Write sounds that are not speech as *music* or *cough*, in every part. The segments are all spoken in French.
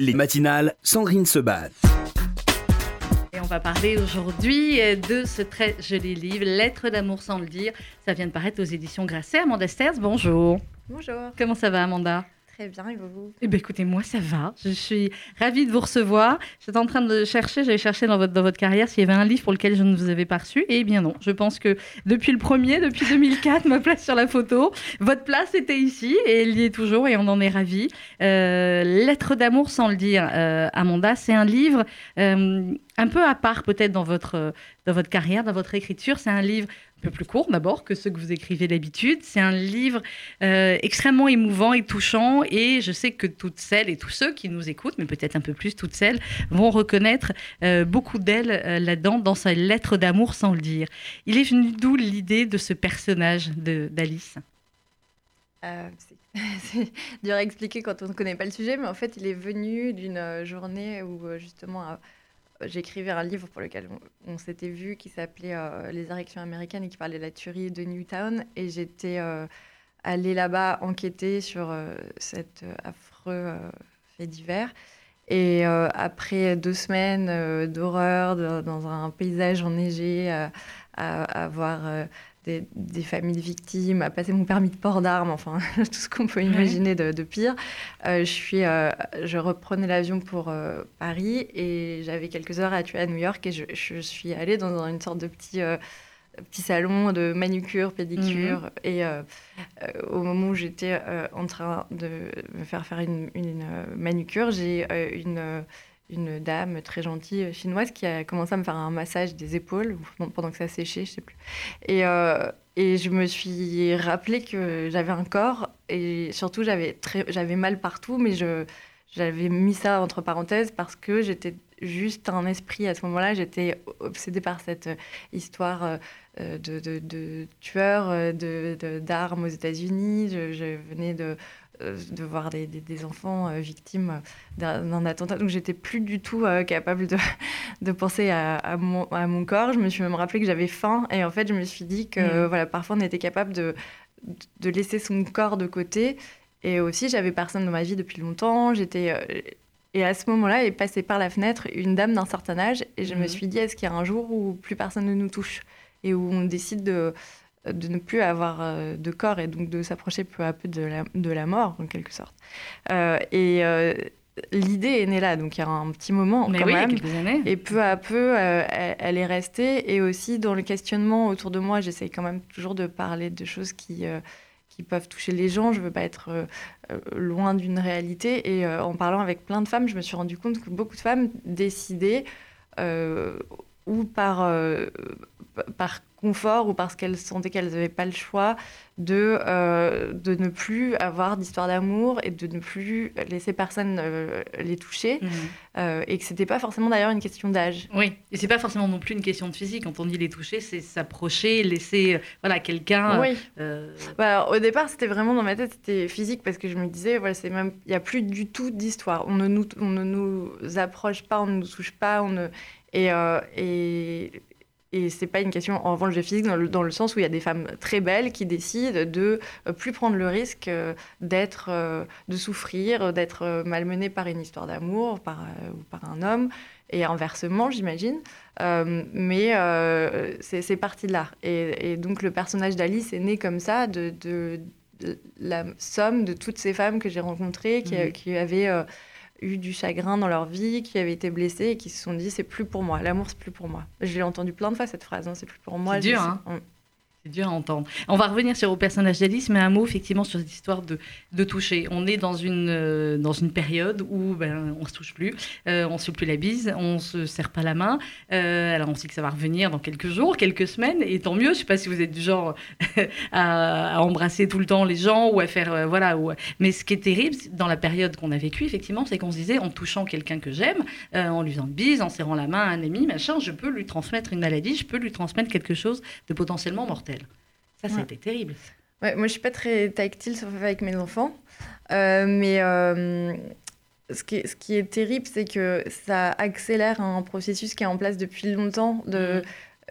Les matinales, Sandrine se bat. Et on va parler aujourd'hui de ce très joli livre, Lettres d'amour sans le dire. Ça vient de paraître aux éditions Grasset. Amanda Sters, bonjour. Bonjour. Comment ça va, Amanda? Très bien, et vous? Eh bien, écoutez, moi, ça va. Je suis ravie de vous recevoir. J'étais en train de chercher, j'avais cherché dans votre, dans votre carrière s'il y avait un livre pour lequel je ne vous avais pas reçu. Eh bien, non. Je pense que depuis le premier, depuis 2004, *laughs* ma place sur la photo, votre place était ici et elle y est toujours et on en est ravis. Euh, Lettre d'amour sans le dire, euh, Amanda, c'est un livre euh, un peu à part peut-être dans votre, dans votre carrière, dans votre écriture. C'est un livre peu plus court d'abord que ceux que vous écrivez d'habitude. C'est un livre euh, extrêmement émouvant et touchant et je sais que toutes celles et tous ceux qui nous écoutent, mais peut-être un peu plus toutes celles, vont reconnaître euh, beaucoup d'elles euh, là-dedans dans sa lettre d'amour sans le dire. Il est venu d'où l'idée de ce personnage d'Alice? *laughs* C'est dur à expliquer quand on ne connaît pas le sujet, mais en fait, il est venu d'une journée où justement j'écrivais un livre pour lequel on, s'était vu qui s'appelait euh, Les érections américaines et qui parlait de la tuerie de Newtown. Et j'étais euh, allée là-bas enquêter sur euh, cet affreux fait divers. Et après deux semaines d'horreur dans un paysage enneigé, à, à, voir des, familles de victimes, à passer mon permis de port d'armes, enfin *laughs* tout ce qu'on peut imaginer de, pire. Euh, je, suis, euh, je reprenais l'avion pour euh, Paris et j'avais quelques heures à tuer à New York et je, suis allée dans une sorte de petit, petit salon de manucure, pédicure. Mhm. Et au moment où j'étais en train de me faire faire une, une manucure, j'ai une une dame très gentille chinoise qui a commencé à me faire un massage des épaules pendant que ça séchait, je sais plus. Et, euh, et je me suis rappelé que j'avais un corps et surtout j'avais j'avais mal partout, mais je j'avais mis ça entre parenthèses parce que j'étais juste un esprit à ce moment-là. J'étais obsédée par cette histoire euh, de, de, de tueurs d'armes aux États-Unis. je, venais de euh, de voir des, des, enfants euh, victimes d'un attentat. Donc j'étais plus du tout euh, capable de, *laughs* de penser à, à, mon, à, mon, corps. Je me suis même rappelé que j'avais faim et en fait je me suis dit que mm. voilà parfois on était capable de, de laisser son corps de côté. Et aussi j'avais personne dans ma vie depuis longtemps. J'étais et à ce moment-là est passée par la fenêtre une dame d'un certain âge et je me mm. suis dit est-ce qu'il y a un jour où plus personne ne nous touche? Et où on décide de de ne plus avoir euh, de corps et donc de s'approcher peu à peu de la, de la mort, en quelque sorte. Euh, et euh, l'idée est née là, donc il y a un petit moment Mais quand oui, même. Quelques années. Et peu à peu, elle, est restée. Et aussi dans le questionnement autour de moi, j'essaye quand même toujours de parler de choses qui qui peuvent toucher les gens. Je veux pas être loin d'une réalité. Et en parlant avec plein de femmes, je me suis rendu compte que beaucoup de femmes décidaient ou par, par confort ou parce qu'elles sentaient qu'elles n'avaient pas le choix de, euh, de ne plus avoir d'histoire d'amour et de ne plus laisser personne euh, les toucher. Mhm. Euh, et que c'était pas forcément d'ailleurs une question d'âge. Oui, et c'est pas forcément non plus une question de physique. Quand on dit les toucher, c'est s'approcher, laisser voilà, quelqu'un. Oui. Bah, au départ, c'était vraiment dans ma tête, c'était physique parce que je me disais, voilà, c'est même, il n'y a plus du tout d'histoire. On, ne nous, on ne nous approche pas, on ne nous touche pas. On ne... Et, et, et c'est pas une question en revanche de physique dans le, dans le, sens où il y a des femmes très belles qui décident de euh, plus prendre le risque euh, d'être, euh, de souffrir, d'être malmenées par une histoire d'amour par, ou par un homme, et inversement, j'imagine. mais c'est parti de là. Et, et, donc le personnage d'Alice est né comme ça, de, de, la somme de toutes ces femmes que j'ai rencontrées, qui, mmh. qui avaient eu du chagrin dans leur vie, qui avaient été blessés et qui se sont dit c'est plus pour moi, l'amour c'est plus pour moi. Je l'ai entendu plein de fois cette phrase, hein, c'est plus pour moi. C'est dur, hein. C'est dur à entendre. On va revenir sur le personnage d'Alice, mais un mot effectivement sur cette histoire de, toucher. On est dans une, euh, dans période où ben, on se touche plus, euh, on se plus la bise, on se serre pas la main. Euh, alors on sait que ça va revenir dans quelques jours, quelques semaines, et tant mieux. Je sais pas si vous êtes du genre *laughs* à, embrasser tout le temps les gens ou à faire voilà. Mais ce qui est terrible dans la période qu'on a vécue, effectivement, c'est qu'on se disait en touchant quelqu'un que j'aime, en lui faisant une bise, en serrant la main à un ami, machin, je peux lui transmettre une maladie, je peux lui transmettre quelque chose de potentiellement mortel. Ça, c'était terrible. Ouais, moi, je suis pas très tactile, sauf avec mes enfants. Euh, mais euh, ce, qui est, ce qui est terrible, c'est que ça accélère un processus qui est en place depuis longtemps, de, mm.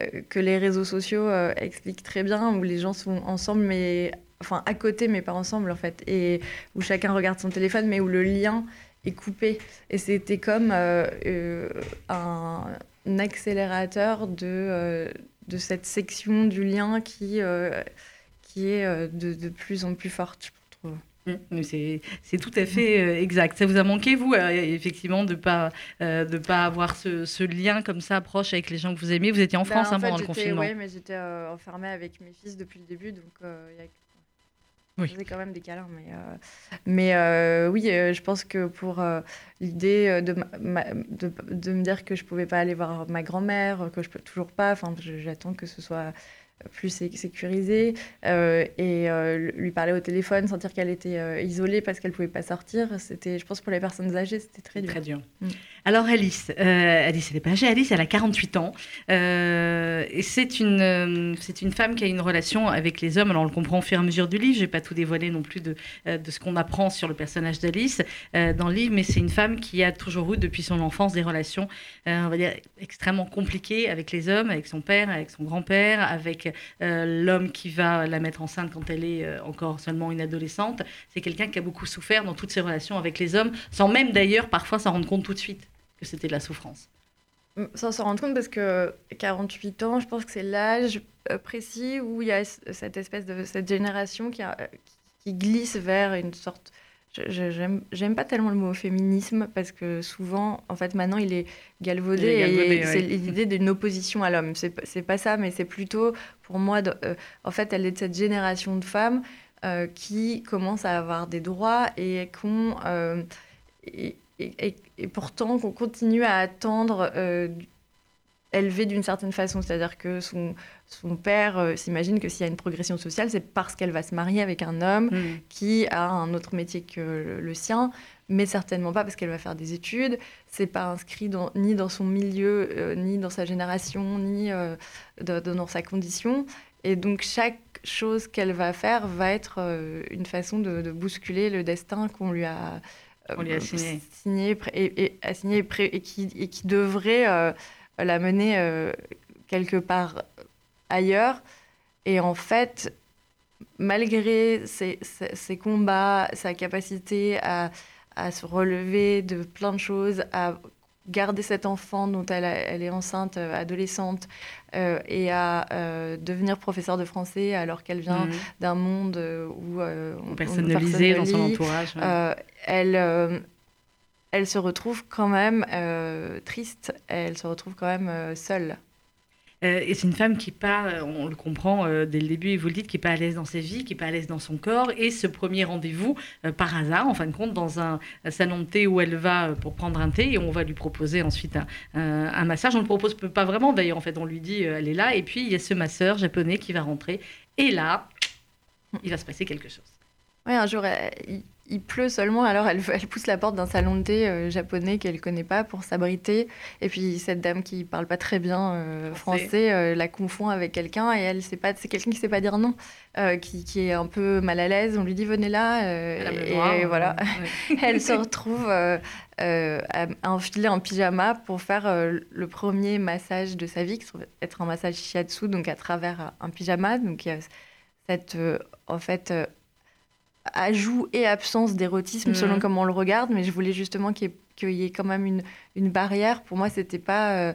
euh, que les réseaux sociaux expliquent très bien, où les gens sont ensemble, mais enfin à côté, mais pas ensemble, en fait, et où chacun regarde son téléphone, mais où le lien est coupé. Et c'était comme un, accélérateur de, de cette section du lien qui, qui est de, de, plus en plus forte, je trouve. Mmh, c'est tout à fait euh, exact. Ça vous a manqué, vous, euh, effectivement, de ne pas, euh, de pas avoir ce, ce, lien comme ça proche avec les gens que vous aimez? Vous étiez en bah, France hein, pendant le confinement Oui, mais j'étais enfermée avec mes fils depuis le début, donc il y a oui. faisait quand même des câlins. Mais, mais oui, je pense que pour l'idée de, de, de, me dire que je pouvais pas aller voir ma grand-mère, que je peux toujours pas, j'attends que ce soit plus sécurisée euh, et euh, lui parler au téléphone, sentir qu'elle était euh, isolée parce qu'elle pouvait pas sortir, c'était, je pense, pour les personnes âgées, c'était très dur. Très dur. Mm. Alors Alice, Alice, elle est pas âgée, Alice, elle a 48 ans et c'est une, c'est une femme qui a une relation avec les hommes. Alors on le comprend au fur et à mesure du livre. Je vais pas tout dévoiler non plus de, de ce qu'on apprend sur le personnage d'Alice dans le livre, mais c'est une femme qui a toujours eu depuis son enfance des relations, on va dire, extrêmement compliquées avec les hommes, avec son père, avec son grand-père, avec euh, l'homme qui va la mettre enceinte quand elle est euh, encore seulement une adolescente. C'est quelqu'un qui a beaucoup souffert dans toutes ses relations avec les hommes, sans même d'ailleurs parfois s'en rendre compte tout de suite que c'était de la souffrance. Mm, sans s'en rendre compte parce que 48 ans, je pense que c'est l'âge euh, précis où il y a cette espèce de cette génération qui, qui glisse vers une sorte J'aime pas tellement le mot féminisme parce que souvent, en fait, maintenant, il est galvaudé, et c'est l'idée d'une opposition à l'homme. C'est pas ça, mais c'est plutôt, pour moi, euh, en fait, elle est de cette génération de femmes euh, qui commencent à avoir des droits et qu'on. Euh, et, et, pourtant, qu'on continue à attendre élevée d'une certaine façon. C'est-à-dire que son, son père euh, s'imagine que s'il y a une progression sociale, c'est parce qu'elle va se marier avec un homme mm. qui a un autre métier que le, sien, mais certainement pas parce qu'elle va faire des études. C'est pas inscrit dans, ni dans son milieu, euh, ni dans sa génération, ni euh, dans sa condition. Et donc chaque chose qu'elle va faire va être une façon de, bousculer le destin qu'on lui a, lui a signé, signé et, assigné et, qui, et qui devrait la mener euh, quelque part ailleurs. Et en fait, malgré ses, combats, sa capacité à, se relever de plein de choses, à garder cet enfant dont elle, elle est enceinte, euh, adolescente, euh, et à devenir professeur de français alors qu'elle vient mhm. d'un monde où, personne ne lisait dans son entourage. elle, elle se retrouve quand même euh, triste, elle se retrouve quand même euh, seule. Euh, et c'est une femme qui pas, on le comprend dès le début, et vous le dites, qui n'est pas à l'aise dans sa vie, qui n'est pas à l'aise dans son corps. Et ce premier rendez-vous, par hasard, en fin de compte, dans un, salon de thé où elle va pour prendre un thé, et on va lui proposer ensuite un, massage. On ne le propose pas vraiment, d'ailleurs, en fait, on lui dit, elle est là. Et puis, il y a ce masseur japonais qui va rentrer. Et là, il va se passer quelque chose. Oui, un jour, il pleut seulement, alors elle, elle pousse la porte d'un salon de thé euh, japonais qu'elle connaît pas pour s'abriter. Et puis cette dame qui parle pas très bien euh, français euh, la confond avec quelqu'un et elle sait pas, c'est quelqu'un qui sait pas dire non, qui, qui, est un peu mal à l'aise. On lui dit venez là et, voilà, *laughs* elle se retrouve à enfiler en pyjama pour faire le premier massage de sa vie, qui va être un massage shiatsu, donc à travers un pyjama. Donc il y a cette en fait ajout et absence d'érotisme selon mhm. comment on le regarde, mais je voulais justement qu'il y, ait quand même une, une barrière. Pour moi, c'était pas. Euh,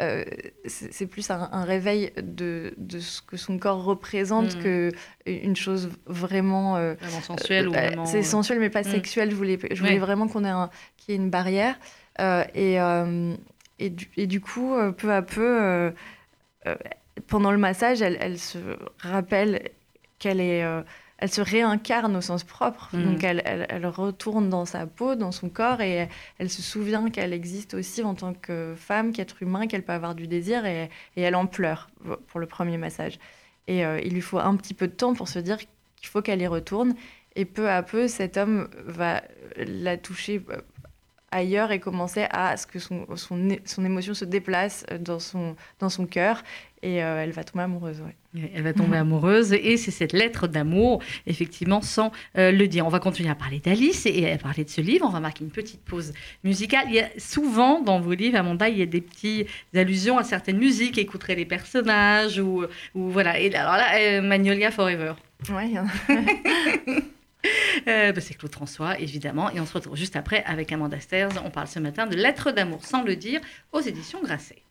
euh, c'est plus un, réveil de, de, ce que son corps représente mhm. que une chose vraiment, euh, vraiment sensuelle. Bah, c'est sensuel, mais pas mhm. sexuel. Je voulais, je voulais vraiment qu'on ait qu'il y ait une barrière. et, et, du, et, du, coup, peu à peu, pendant le massage, elle, elle se rappelle qu'elle est elle se réincarne au sens propre. Mm. Donc elle, elle, retourne dans sa peau, dans son corps, et elle, se souvient qu'elle existe aussi en tant que femme, qu'être humain, qu'elle peut avoir du désir, et, et, elle en pleure pour le premier massage. Et euh, il lui faut un petit peu de temps pour se dire qu'il faut qu'elle y retourne. Et peu à peu, cet homme va la toucher euh, ailleurs et commencer à ce que son, son, son émotion se déplace euh, dans son, dans son cœur et euh, elle va tomber amoureuse. Elle va tomber amoureuse et c'est cette lettre d'amour, effectivement, sans euh, le dire. On va continuer à parler d'Alice et à parler de ce livre. On va marquer une petite pause musicale. Il y a souvent dans vos livres, Amanda, il y a des petites allusions à certaines musiques, écouter les personnages ou, ou voilà. Et alors là, Magnolia Forever. Oui. *laughs* Euh, bah, c'est Claude François, évidemment. Et on se retrouve juste après avec Amanda Sters. On parle ce matin de Lettres d'amour sans le dire aux éditions Grasset.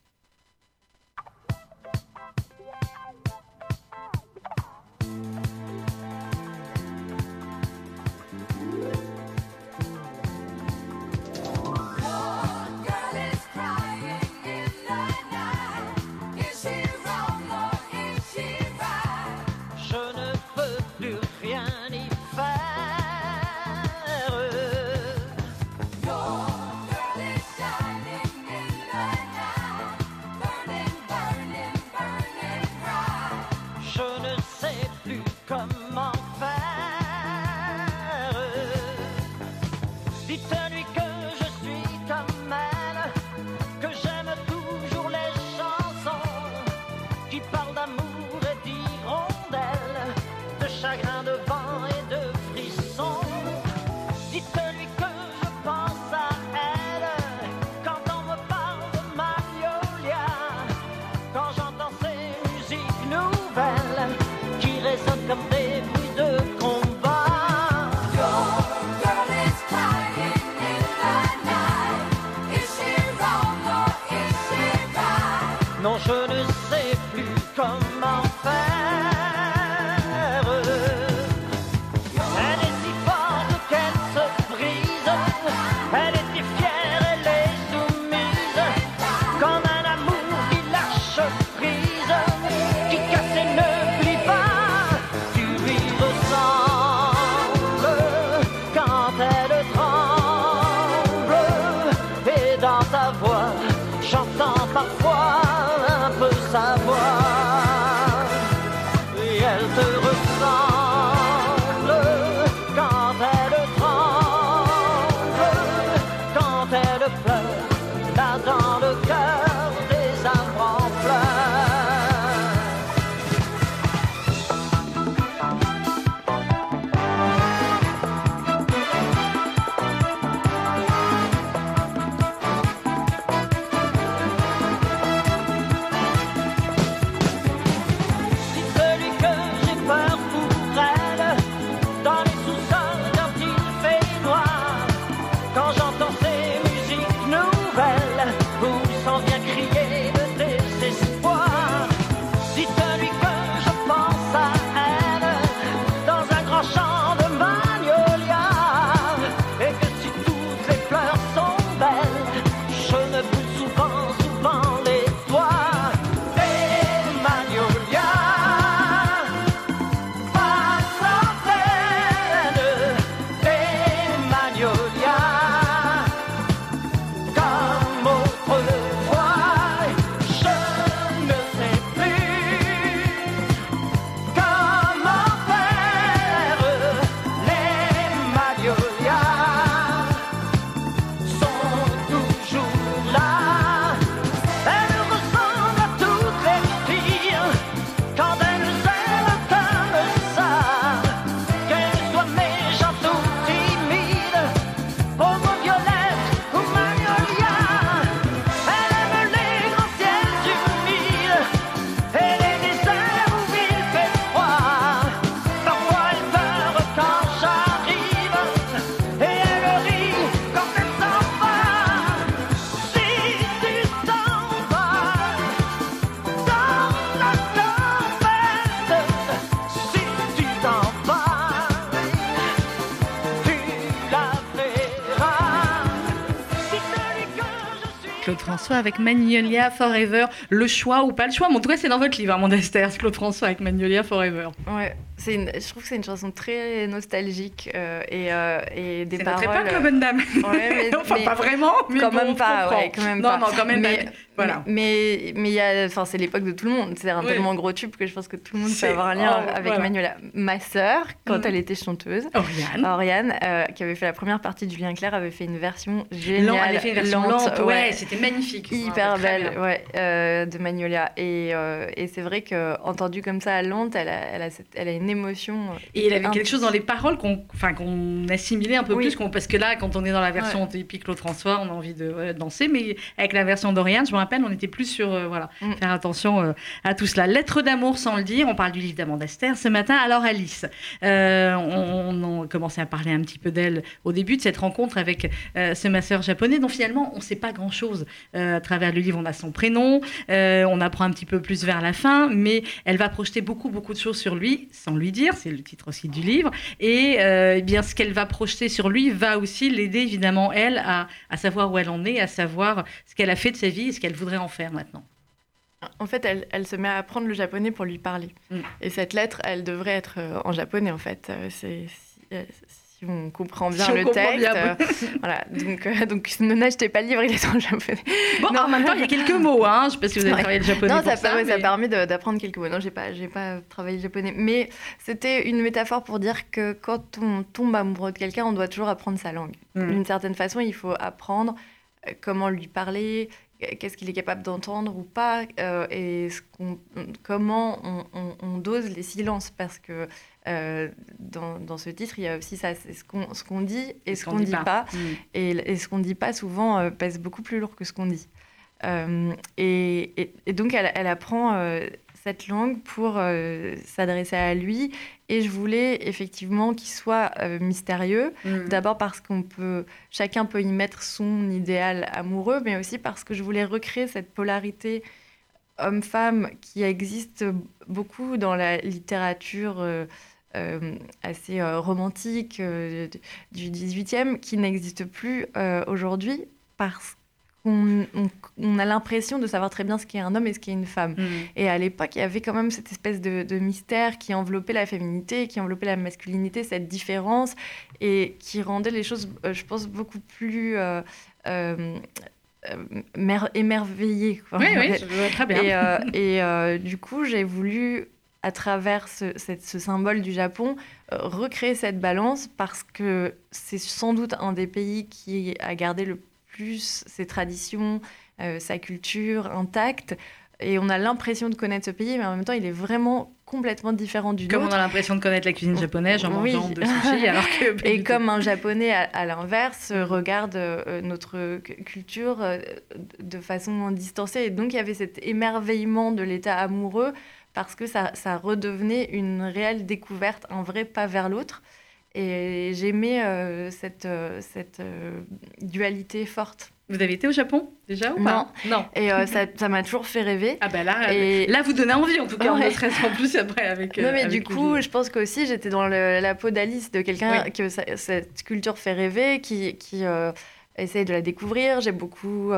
Avec Magnolia Forever. Le choix ou pas le choix, mais en tout cas, c'est dans votre livre, mon Esther, Claude François avec Magnolia Forever. Ouais, une, je trouve que c'est une chanson très nostalgique euh, et, euh, et des paroles. C'est notre époque, la bonne dame. Ouais, mais, *laughs* enfin, pas vraiment, mais quand même pas. Ouais, quand même non, pas. non, quand même mais, pas. Voilà. Mais mais a, enfin, c'est l'époque de tout le monde. C'est un tellement gros tube que je pense que tout le monde peut avoir un lien oh, avec Magnolia. Ma sœur, quand mm. elle était chanteuse, Oriane, Oriane euh, qui avait fait la première partie du Lien clair, avait fait une version géniale, elle avait fait une version lente, ouais, c'était magnifique, hyper belle, ouais, de Magnolia. Et, et c'est vrai que entendu comme ça, lente, elle a, elle a, elle a une une émotion. Et il avait quelque chose dans les paroles qu'on enfin, qu'on assimilait un peu plus, parce que là, quand on est dans la version typique Claude François, on a envie de danser, mais avec la version d'Oriane, je me rappelle, on était plus sur, voilà, mm. faire attention à tout cela. Lettre d'amour sans le dire, on parle du livre d'Amanda Esther ce matin. Alors Alice, on, on, a commencé à parler un petit peu d'elle au début de cette rencontre avec ce masseur japonais, dont finalement on ne sait pas grand-chose à travers le livre. On a son prénom, on apprend un petit peu plus vers la fin, mais elle va projeter beaucoup, beaucoup de choses sur lui, sans lui dire, c'est le titre aussi du livre, et euh, eh bien ce qu'elle va projeter sur lui va aussi l'aider, évidemment, elle, à, savoir où elle en est, à savoir ce qu'elle a fait de sa vie et ce qu'elle voudrait en faire maintenant. En fait, elle, se met à apprendre le japonais pour lui parler. Mm. Et cette lettre, elle devrait être euh, en japonais, en fait. Euh, c'est si on comprend bien le texte. Euh, voilà, donc, euh, donc ne n'achetez pas le livre, il est en japonais. Bon, en même temps, il y a quelques mots, hein. je ne sais pas si vous avez travaillé le japonais. Non, ça, ça, ça permet d'apprendre quelques mots. Non, j'ai pas, j'ai pas travaillé le japonais, mais c'était une métaphore pour dire que quand on tombe amoureux de quelqu'un, on doit toujours apprendre sa langue. Mm. D'une certaine façon, il faut apprendre euh, comment lui parler, qu'est-ce qu'il est capable d'entendre ou pas, et ce comment on, on, on, dose les silences, parce que euh, dans, dans, ce titre, il y a aussi ça, c'est ce qu'on ce qu'on dit et ce qu'on ne dit pas. Mm. Et, ce qu'on ne dit pas, souvent, euh, pèse beaucoup plus lourd que ce qu'on dit. Euh, et, et, donc, elle, elle apprend cette langue pour s'adresser à lui. Et je voulais effectivement qu'il soit mystérieux. Mm. D'abord parce qu'on peut, chacun peut y mettre son idéal amoureux, mais aussi parce que je voulais recréer cette polarité homme-femme qui existe beaucoup dans la littérature euh, assez euh, romantique euh, du 18e qui n'existe plus aujourd'hui parce qu'on on, a l'impression de savoir très bien ce qu'est un homme et ce qu'est une femme. Mm. Et à l'époque, il y avait quand même cette espèce de, mystère qui enveloppait la féminité, qui enveloppait la masculinité, cette différence, et qui rendait les choses, je pense, beaucoup plus... émerveillées. Oui, oui, très bien. Et, *laughs* et du coup, j'ai voulu à travers ce, symbole du Japon, euh, recréer cette balance parce que c'est sans doute un des pays qui a gardé le plus ses traditions, euh, sa culture intacte. Et on a l'impression de connaître ce pays, mais en même temps, il est vraiment complètement différent du Comme on a l'impression de connaître la cuisine japonaise en mangeant de sushi, *laughs* alors que... Et comme un japonais, à, l'inverse, regarde euh, notre culture de façon distancée. Et donc, il y avait cet émerveillement de l'état amoureux parce que ça, ça, redevenait une réelle découverte, un vrai pas vers l'autre. Et j'aimais euh, cette, euh, cette euh, dualité forte. Vous avez été au Japon déjà ou pas Non. Et ça m'a toujours fait rêver. Ah ben là, et... là vous donnez envie en tout cas, ouais. ne en plus après avec. non mais du coup, je pense qu'aussi j'étais dans la peau d'Alice, de quelqu'un que cette culture fait rêver, qui, qui essaye de la découvrir. J'ai beaucoup,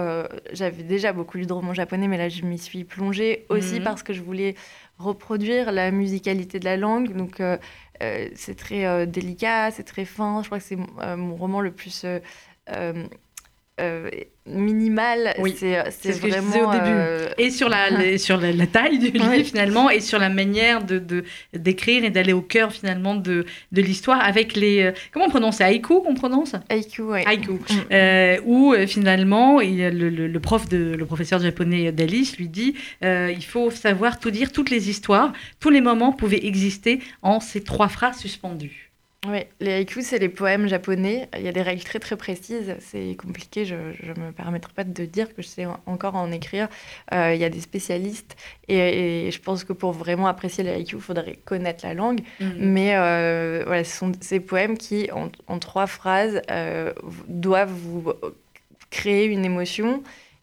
j'avais déjà beaucoup lu de romans japonais, mais là je m'y suis plongée aussi mhm. parce que je voulais reproduire la musicalité de la langue. Donc, c'est très euh, délicat, c'est très fin. Je crois que c'est mon roman le plus minimal. Oui, c'est ce que je disais au début. et sur la, *laughs* sur la, taille du livre, finalement, et sur la manière de d'écrire et d'aller au cœur, finalement, de, de l'histoire avec les... comment on prononce C'est haïku qu'on prononce? Haïku, oui. Haïku. Mm. où, finalement, il, le, le, prof de, le professeur japonais d'Alice lui dit il faut savoir tout dire, toutes les histoires, tous les moments pouvaient exister en ces trois phrases suspendues. Oui, les haïkus, c'est les poèmes japonais. Il y a des règles très très précises. C'est compliqué, je ne me permettrai pas de dire que je sais encore en écrire. Euh, il y a des spécialistes. Et, je pense que pour vraiment apprécier les haïkus, il faudrait connaître la langue. Mhm. Mais euh, voilà, ce sont ces poèmes qui, en, trois phrases, euh, doivent vous créer une émotion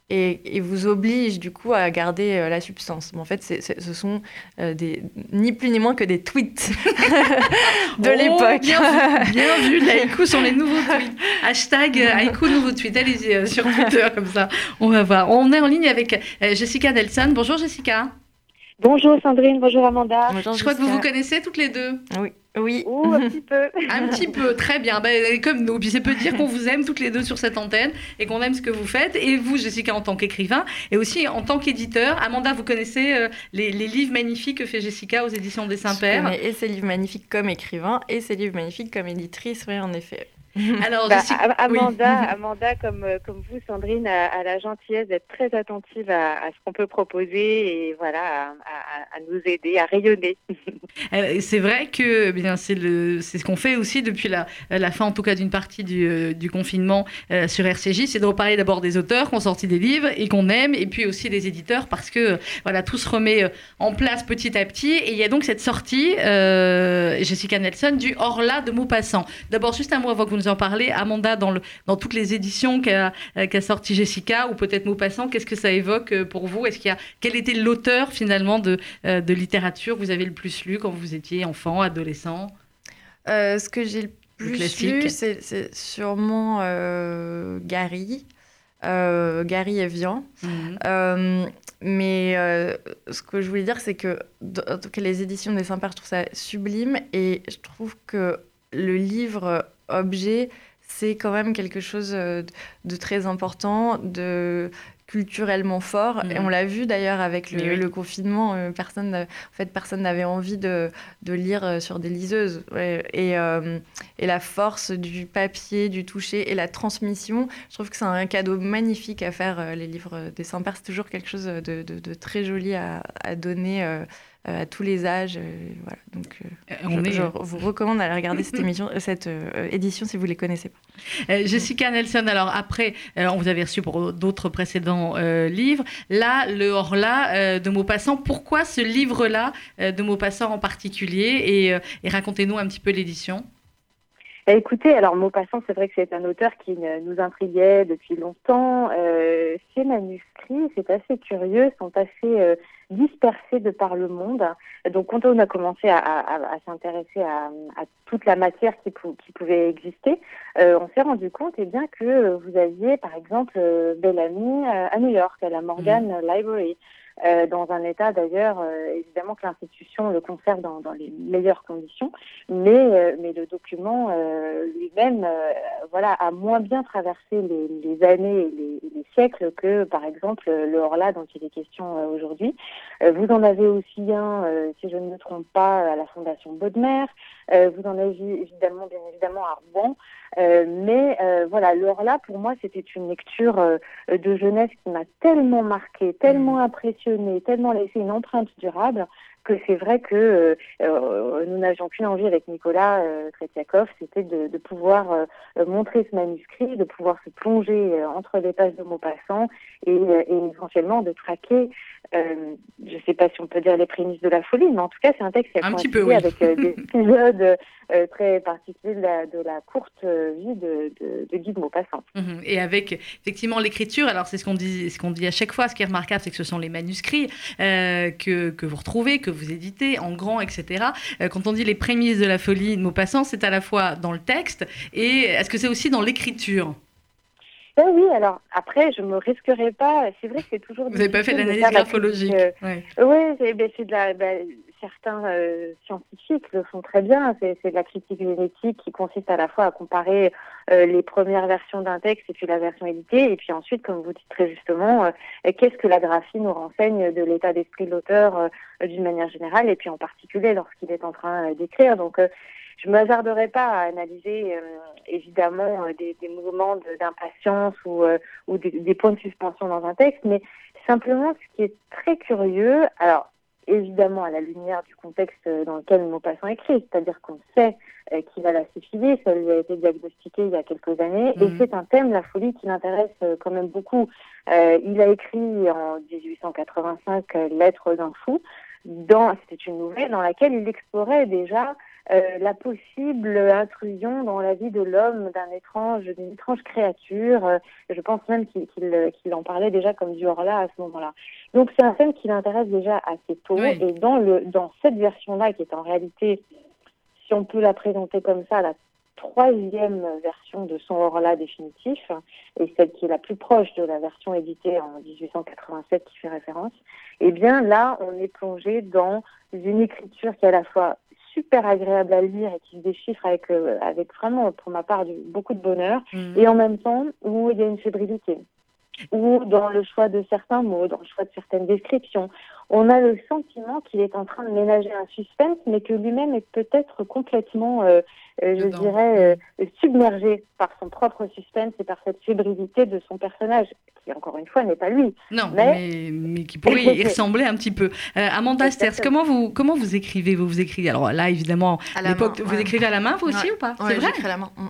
et, vous oblige du coup à garder euh, la substance. Mais en fait, ce sont euh, des, ni plus ni moins que des tweets *laughs* de oh, l'époque. Bien, bien vu, *laughs* sont les nouveaux tweets. Hashtag euh, haïku nouveau tweet. Allez-y sur Twitter comme ça, on va voir. On est en ligne avec Jessica Nelson. Bonjour Jessica. Bonjour Sandrine, bonjour Amanda. Je crois que vous vous connaissez toutes les deux. Oui. Oui. un petit peu. *laughs* un petit peu, très bien. Ben, comme nous. Puis c'est peut dire qu'on vous aime toutes les deux sur cette antenne et qu'on aime ce que vous faites. Et vous, Jessica, en tant qu'écrivain et aussi en tant qu'éditeur. Amanda, vous connaissez euh, les, livres magnifiques que fait Jessica aux éditions des Saint-Pères Et ses livres magnifiques comme écrivain et ses livres magnifiques comme éditrice, oui, en effet. *laughs* Alors, Bah, oui. Amanda, *laughs* Amanda, comme, euh, comme vous, Sandrine, a, a la gentillesse d'être très attentive à, à ce qu'on peut proposer et voilà, à, à- à nous aider, à rayonner. *laughs* Euh, C'est vrai que eh bien c'est le c'est ce qu'on fait aussi depuis la, la fin en tout cas d'une partie du, euh, du confinement euh, sur RCJ, c'est de reparler d'abord des auteurs qui ont sorti des livres et qu'on aime et puis aussi des éditeurs parce que voilà tout se remet en place petit à petit et il y a donc cette sortie euh, Jessica Nelson du Orla de Maupassant. D'abord juste un mot avant que vous nous en parlez, Amanda dans le dans toutes les éditions qu'a qu'a sorti Jessica ou peut-être Maupassant, qu'est-ce que ça évoque euh, pour vous? Est-ce qu'il y a quel était l'auteur finalement de euh, de littérature? Que vous avez le plus lu quand vous étiez enfant, adolescent? Euh, ce que j'ai le Le plus classique. lu, c'est sûrement euh, Gary. Euh, Gary Evian. Euh, mais ce que je voulais dire, c'est que dans- en tout cas, les éditions des Saint-Pères, je trouve ça sublime. Et je trouve que le livre objet, c'est quand même quelque chose euh, de, très important, de culturellement fort. Mhm. Et on l'a vu d'ailleurs avec le, Mais oui. le confinement. euh, personne, en fait, personne n'avait envie de, de lire euh, sur des liseuses. Ouais. Et, euh, et la force du papier, du toucher et la transmission, je trouve que c'est un cadeau magnifique à faire, euh, les livres des Saint-Pères. C'est toujours quelque chose de, de- de très joli à, à donner euh, à tous les âges. euh, voilà. Donc, euh, Euh, je, on est, je vous recommande d'aller regarder cette, *laughs* émission, cette euh, édition si vous ne les connaissez pas. Euh, Jessica Nelson, alors après, euh, on vous avait reçu pour d'autres précédents euh, livres. Là, le Horla euh, de Maupassant, pourquoi ce livre-là euh, de Maupassant en particulier? Et, euh, et racontez-nous un petit peu l'édition. Bah, écoutez, alors Maupassant, c'est vrai que c'est un auteur qui nous intriguait depuis longtemps. Euh, ces manuscrits, c'est assez curieux, sont assez euh, dispersés de par le monde. Donc quand on a commencé à, à- à- s'intéresser à, à toute la matière qui, pou- qui pouvait exister, euh, on s'est rendu compte eh bien, que vous aviez par exemple euh, Bellamy euh, à New York, à la Morgan Library. Euh, dans un état d'ailleurs, euh, évidemment que l'institution le conserve dans, dans les meilleures conditions, mais, euh, mais le document euh, lui-même euh, voilà, a moins bien traversé les, les années et les, les siècles que, par exemple, le Horla dont il est question euh, aujourd'hui. Vous en avez aussi un, si je ne me trompe pas, à la Fondation Baudemer. Vous en avez évidemment, bien évidemment, à Rouen. Euh, mais euh, voilà, le Horla, pour moi, c'était une lecture euh, de jeunesse qui m'a tellement marqué, tellement impressionné, tellement laissé une empreinte durable que c'est vrai que euh, euh, nous n'avions qu'une envie avec Nicolas euh, Tretiakov, c'était de, de pouvoir euh, montrer ce manuscrit, de pouvoir se plonger entre les pages de Maupassant et, et éventuellement de traquer, je ne sais pas si on peut dire les prémices de la folie, mais en tout cas c'est un texte qui a Un petit peu, oui. avec des *laughs* épisodes très particuliers de la, de la courte vie de, de, de Guy de Maupassant. Mhm. Et avec effectivement l'écriture, alors c'est ce qu'on dit, ce qu'on dit à chaque fois. Ce qui est remarquable, c'est que ce sont les manuscrits que, que vous retrouvez, que vous éditez en grand, etc. Euh, quand on dit les prémices de la folie de Maupassant, c'est à la fois dans le texte et est-ce que c'est aussi dans l'écriture? Ben oui, alors après, je me risquerai pas. C'est vrai que c'est toujours. Vous n'avez pas fait l'analyse graphologique euh, Oui, c'est ben, c'est de la. ben, certains euh, scientifiques le font très bien. C'est de la critique génétique qui consiste à la fois à comparer euh, les premières versions d'un texte et puis la version éditée, et puis ensuite, comme vous dites très justement, euh, qu'est-ce que la graphie nous renseigne de l'état d'esprit de l'auteur euh, d'une manière générale, et puis en particulier lorsqu'il est en train euh, d'écrire. Donc euh, je me hasarderai pas à analyser évidemment des, des mouvements d'impatience ou, ou des, des points de suspension dans un texte, mais simplement ce qui est très curieux, alors évidemment à la lumière du contexte dans lequel Maupassant écrit, c'est-à-dire qu'on sait euh, qu'il a la syphilis, ça lui a été diagnostiqué il y a quelques années, et Mhm. c'est un thème, la folie, qui l'intéresse euh, quand même beaucoup. Euh, il a écrit en 1885 euh, Lettres d'un fou, dans, c'était une nouvelle dans laquelle il explorait déjà euh, la possible intrusion dans la vie de l'homme d'un étrange, d'une étrange créature. Euh, je pense même qu'il qu'il- en parlait déjà comme du Horla à ce moment-là. Donc c'est un thème qui l'intéresse déjà assez tôt. Oui. Et dans, le, dans cette version-là, qui est en réalité, si on peut la présenter comme ça, la troisième version de son Horla définitif, et celle qui est la plus proche de la version éditée en 1887 qui fait référence, eh bien là, on est plongé dans une écriture qui est à la fois super agréable à lire et qui se déchiffre avec, euh, avec vraiment, pour ma part, du- beaucoup de bonheur, Mhm. et en même temps où il y a une fébrilité. Ou dans le choix de certains mots, dans le choix de certaines descriptions. On a le sentiment qu'il est en train de ménager un suspense, mais que lui-même est peut-être complètement, euh, euh, je dirais, euh, submergé par son propre suspense et par cette fébrilité de son personnage, qui encore une fois n'est pas lui. Non, mais, mais, qui pourrait y *laughs* ressembler un petit peu. Amanda Sters, comment vous, comment vous écrivez vous, vous écrivez Alors là, évidemment, à l'époque, vous écrivez à la main, vous aussi ou pas? C'est vrai? j'écris à la main. Mm.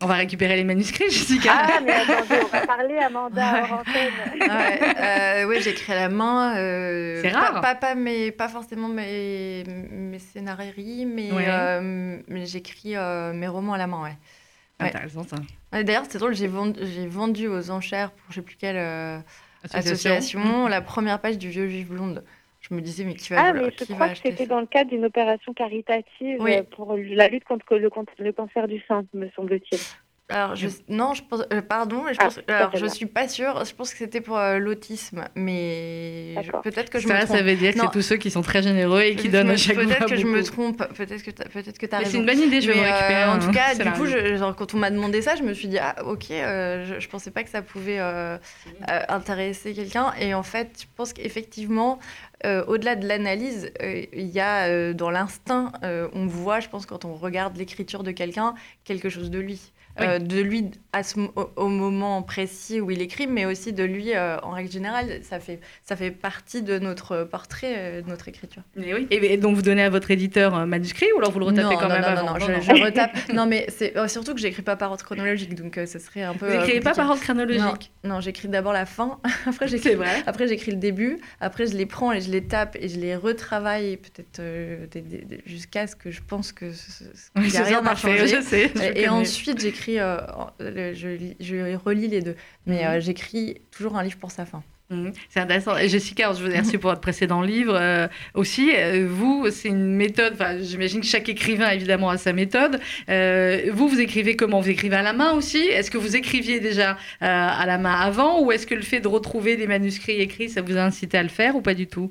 On va récupérer les manuscrits, Jessica. Ah, mais attendez, on va parler, Amanda, en antenne. *laughs* Ouais, euh, oui, j'écris à la main. Euh, c'est rare. Pas, pas, pas, pas, forcément mes, mes scénarii, mais, euh, mais j'écris mes romans à la main, ouais. Intéressant, ça. D'ailleurs, c'est drôle, j'ai vendu, vendu, aux enchères pour je sais plus quelle association, association la première page du Vieux Juif Blonde. Je me disais, mais qui va Ah, mais je crois que c'était dans le cadre d'une opération caritative euh, pour la lutte contre le, le cancer du sein, me semble-t-il. Alors, je, non, je pense, euh, pardon, je, pense, ah, alors, je suis pas sûre. Je pense que c'était pour euh, l'autisme, mais peut-être que je ça, me trompe. Ça veut dire que c'est tous ceux qui sont très généreux et qui donnent à chaque fois Peut-être que je me trompe, peut-être que peut-être que tu as raison. C'est une bonne idée, je vais récupérer. en tout cas, du coup, genre, quand on m'a demandé ça, je me suis dit, ah, ok, je, je pensais pas que ça pouvait intéresser quelqu'un. Et en fait, je pense qu'effectivement, euh, au-delà de l'analyse, euh, il y a euh, dans l'instinct, on voit, je pense, quand on regarde l'écriture de quelqu'un, quelque chose de lui. Euh, de lui à ce, au, moment précis où il écrit, mais aussi de lui euh, en règle générale. Ça fait, ça fait partie de notre portrait, euh, de notre écriture. Et, oui. et, donc vous donnez à votre éditeur un manuscrit ou alors vous le retapez quand même non, avant non, non, je, retape. non, mais c'est surtout que j'écris pas par ordre chronologique, donc ce serait un peu. Vous n'écrivez pas par ordre chronologique? Non, j'écris d'abord la fin, *laughs* après j'écris après j'écris le début, après je les prends et je les tape et je les retravaille peut-être jusqu'à ce que je pense que il n'y a rien à changer. Je sais, et ensuite j'écris euh, je, je, relis les deux, mais mhm. euh, j'écris toujours un livre pour sa fin. Mhm. C'est intéressant. Et Jessica, je vous remercie pour votre précédent livre euh, aussi. vous, c'est une méthode, j'imagine que chaque écrivain, évidemment, a sa méthode. vous, vous écrivez comment? Vous écrivez à la main aussi? Est-ce que vous écriviez déjà à la main avant? Ou est-ce que le fait de retrouver des manuscrits écrits, ça vous a incité à le faire ou pas du tout?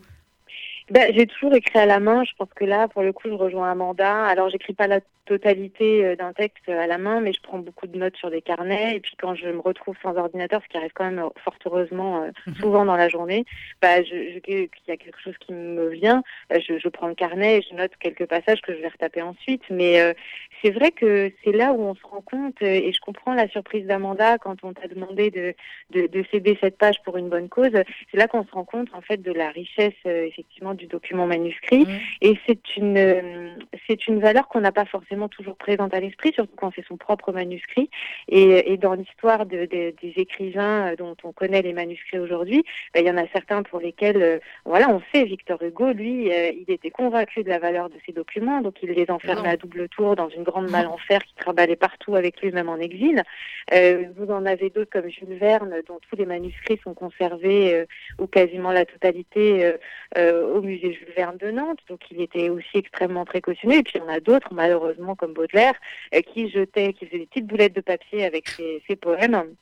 Ben, J'ai toujours écrit à la main. Je pense que là, pour le coup, je rejoins Amanda. Alors, j'écris pas la totalité euh, d'un texte à la main, mais je prends beaucoup de notes sur des carnets. Et puis, quand je me retrouve sans ordinateur, ce qui arrive quand même euh, fort heureusement euh, mhm. souvent dans la journée, bah, je, je, qu'il y a quelque chose qui me vient, je, je, prends le carnet et je note quelques passages que je vais retaper ensuite. Mais c'est vrai que c'est là où on se rend compte, et je comprends la surprise d'Amanda quand on t'a demandé de, de, de, céder cette page pour une bonne cause. C'est là qu'on se rend compte, en fait, de la richesse, effectivement, du document manuscrit. Mmh. Et c'est une, euh, c'est une valeur qu'on n'a pas forcément toujours présente à l'esprit, surtout quand c'est son propre manuscrit. Et, et dans l'histoire de, de, des écrivains euh, dont on connaît les manuscrits aujourd'hui, ben, il y en a certains pour lesquels, euh, voilà, on sait, Victor Hugo, lui, il était convaincu de la valeur de ces documents, donc il les enfermait à double tour dans une grande malle en qui travaillait partout avec lui, même en exil. vous en avez d'autres comme Jules Verne, dont tous les manuscrits sont conservés, ou quasiment la totalité, au musée Jules Verne de Nantes, donc il était aussi extrêmement précautionneux. Et puis il y en a d'autres, malheureusement, comme Baudelaire, euh, qui jetaient, qui faisaient des petites boulettes de papier avec ses, poèmes